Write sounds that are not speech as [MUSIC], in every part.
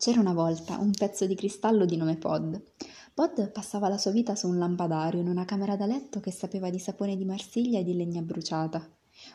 C'era una volta un pezzo di cristallo di nome Pod. Pod passava la sua vita su un lampadario in una camera da letto che sapeva di sapone di Marsiglia e di legna bruciata.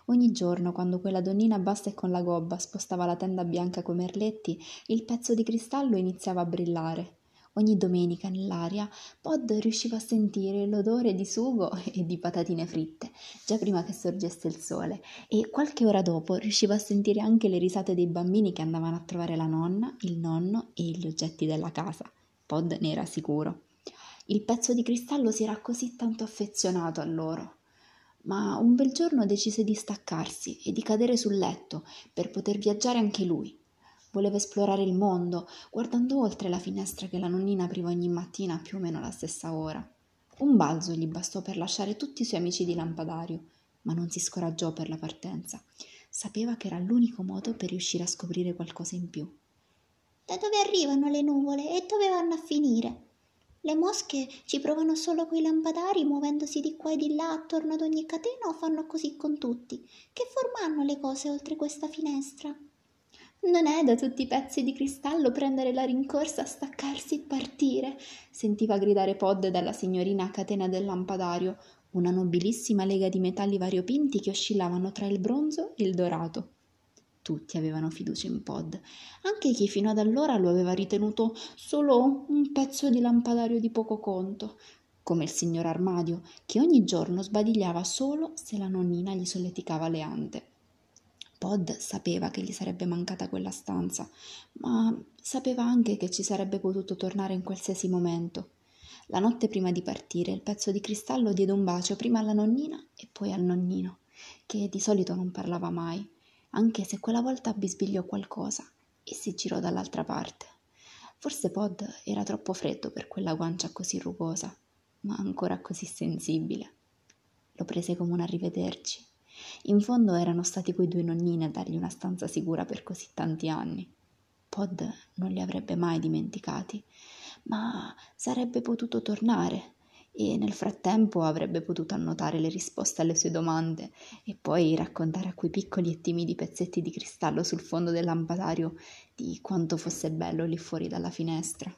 Ogni giorno, quando quella donnina bassa e con la gobba spostava la tenda bianca coi merletti, il pezzo di cristallo iniziava a brillare. Ogni domenica nell'aria Pod riusciva a sentire l'odore di sugo [LAUGHS] e di patatine fritte, già prima che sorgesse il sole, e qualche ora dopo riusciva a sentire anche le risate dei bambini che andavano a trovare la nonna, il nonno e gli oggetti della casa. Pod ne era sicuro. Il pezzo di cristallo si era così tanto affezionato a loro. Ma un bel giorno decise di staccarsi e di cadere sul letto per poter viaggiare anche lui Voleva esplorare il mondo, guardando oltre la finestra che la nonnina apriva ogni mattina più o meno alla stessa ora. Un balzo gli bastò per lasciare tutti i suoi amici di lampadario, ma non si scoraggiò per la partenza. Sapeva che era l'unico modo per riuscire a scoprire qualcosa in più. Da dove arrivano le nuvole e dove vanno a finire? Le mosche ci provano solo coi lampadari, muovendosi di qua e di là attorno ad ogni catena o fanno così con tutti? Che forma hanno le cose oltre questa finestra? Non è da tutti i pezzi di cristallo prendere la rincorsa, staccarsi e partire, sentiva gridare Pod dalla signorina a catena del lampadario, una nobilissima lega di metalli variopinti che oscillavano tra il bronzo e il dorato. Tutti avevano fiducia in Pod, anche chi fino ad allora lo aveva ritenuto solo un pezzo di lampadario di poco conto, come il signor Armadio, che ogni giorno sbadigliava solo se la nonnina gli solleticava le ante. Pod sapeva che gli sarebbe mancata quella stanza, ma sapeva anche che ci sarebbe potuto tornare in qualsiasi momento. La notte prima di partire, il pezzo di cristallo diede un bacio prima alla nonnina e poi al nonnino, che di solito non parlava mai, anche se quella volta bisbigliò qualcosa e si girò dall'altra parte. Forse Pod era troppo freddo per quella guancia così rugosa, ma ancora così sensibile. Lo prese come un arrivederci in fondo erano stati quei due nonnini a dargli una stanza sicura per così tanti anni. Pod non li avrebbe mai dimenticati, ma sarebbe potuto tornare e nel frattempo avrebbe potuto annotare le risposte alle sue domande e poi raccontare a quei piccoli e timidi pezzetti di cristallo sul fondo del lampadario di quanto fosse bello lì fuori dalla finestra.